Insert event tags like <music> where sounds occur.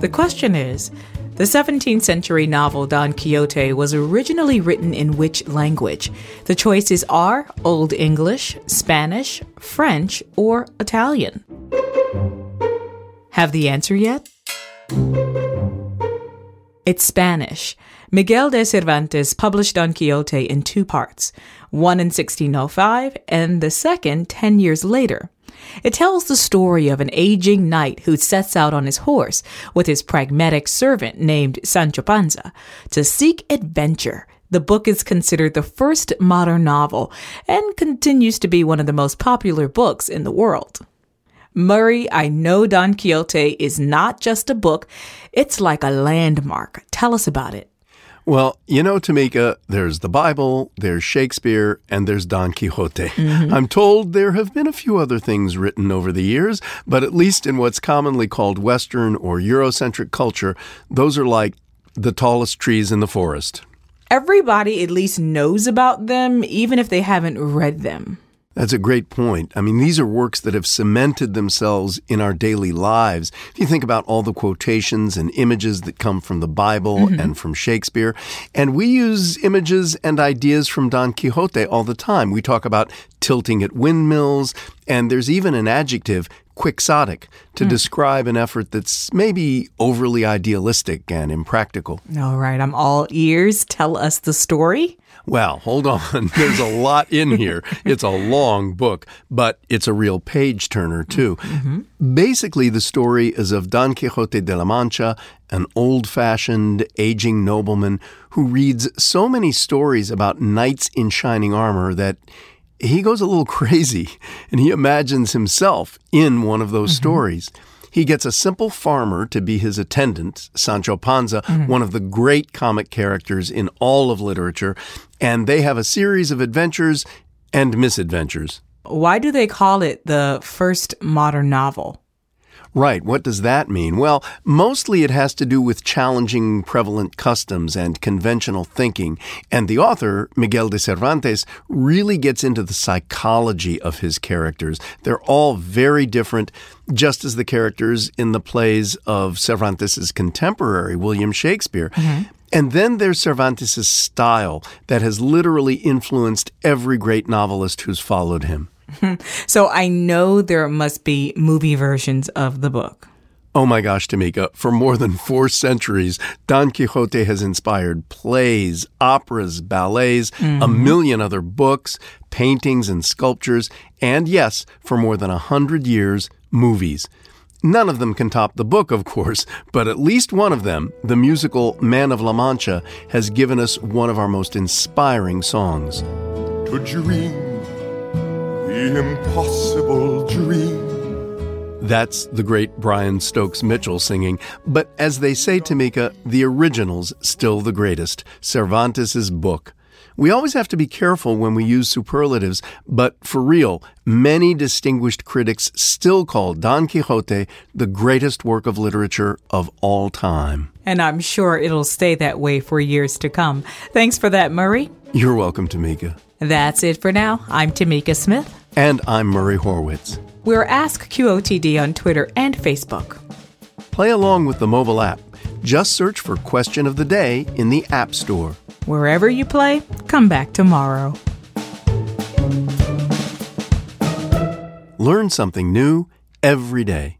The question is the 17th century novel Don Quixote was originally written in which language? The choices are Old English, Spanish, French, or Italian. Have the answer yet? It's Spanish. Miguel de Cervantes published Don Quixote in two parts, one in 1605 and the second 10 years later. It tells the story of an aging knight who sets out on his horse with his pragmatic servant named Sancho Panza to seek adventure. The book is considered the first modern novel and continues to be one of the most popular books in the world. Murray, I know Don Quixote is not just a book, it's like a landmark. Tell us about it. Well, you know, Tamika, there's the Bible, there's Shakespeare, and there's Don Quixote. Mm-hmm. I'm told there have been a few other things written over the years, but at least in what's commonly called Western or Eurocentric culture, those are like the tallest trees in the forest. Everybody at least knows about them, even if they haven't read them. That's a great point. I mean, these are works that have cemented themselves in our daily lives. If you think about all the quotations and images that come from the Bible mm-hmm. and from Shakespeare, and we use images and ideas from Don Quixote all the time. We talk about tilting at windmills, and there's even an adjective, quixotic, to mm. describe an effort that's maybe overly idealistic and impractical. All right, I'm all ears. Tell us the story. Well, hold on. <laughs> There's a lot in here. It's a long book, but it's a real page turner, too. Mm-hmm. Basically, the story is of Don Quixote de la Mancha, an old fashioned, aging nobleman who reads so many stories about knights in shining armor that he goes a little <laughs> crazy and he imagines himself in one of those mm-hmm. stories. He gets a simple farmer to be his attendant, Sancho Panza, mm-hmm. one of the great comic characters in all of literature, and they have a series of adventures and misadventures. Why do they call it the first modern novel? Right. What does that mean? Well, mostly it has to do with challenging prevalent customs and conventional thinking. And the author, Miguel de Cervantes, really gets into the psychology of his characters. They're all very different, just as the characters in the plays of Cervantes' contemporary, William Shakespeare. Mm-hmm. And then there's Cervantes' style that has literally influenced every great novelist who's followed him. <laughs> so I know there must be movie versions of the book. Oh my gosh, Tamika, for more than four centuries, Don Quixote has inspired plays, operas, ballets, mm-hmm. a million other books, paintings, and sculptures, and yes, for more than a hundred years, movies. None of them can top the book, of course, but at least one of them, the musical Man of La Mancha, has given us one of our most inspiring songs. To dream the impossible dream. That's the great Brian Stokes Mitchell singing. But as they say, Tamika, the original's still the greatest Cervantes' book. We always have to be careful when we use superlatives, but for real, many distinguished critics still call Don Quixote the greatest work of literature of all time. And I'm sure it'll stay that way for years to come. Thanks for that, Murray. You're welcome, Tamika. That's it for now. I'm Tamika Smith. And I'm Murray Horwitz. We're Ask QOTD on Twitter and Facebook. Play along with the mobile app. Just search for Question of the Day in the App Store. Wherever you play, come back tomorrow. Learn something new every day.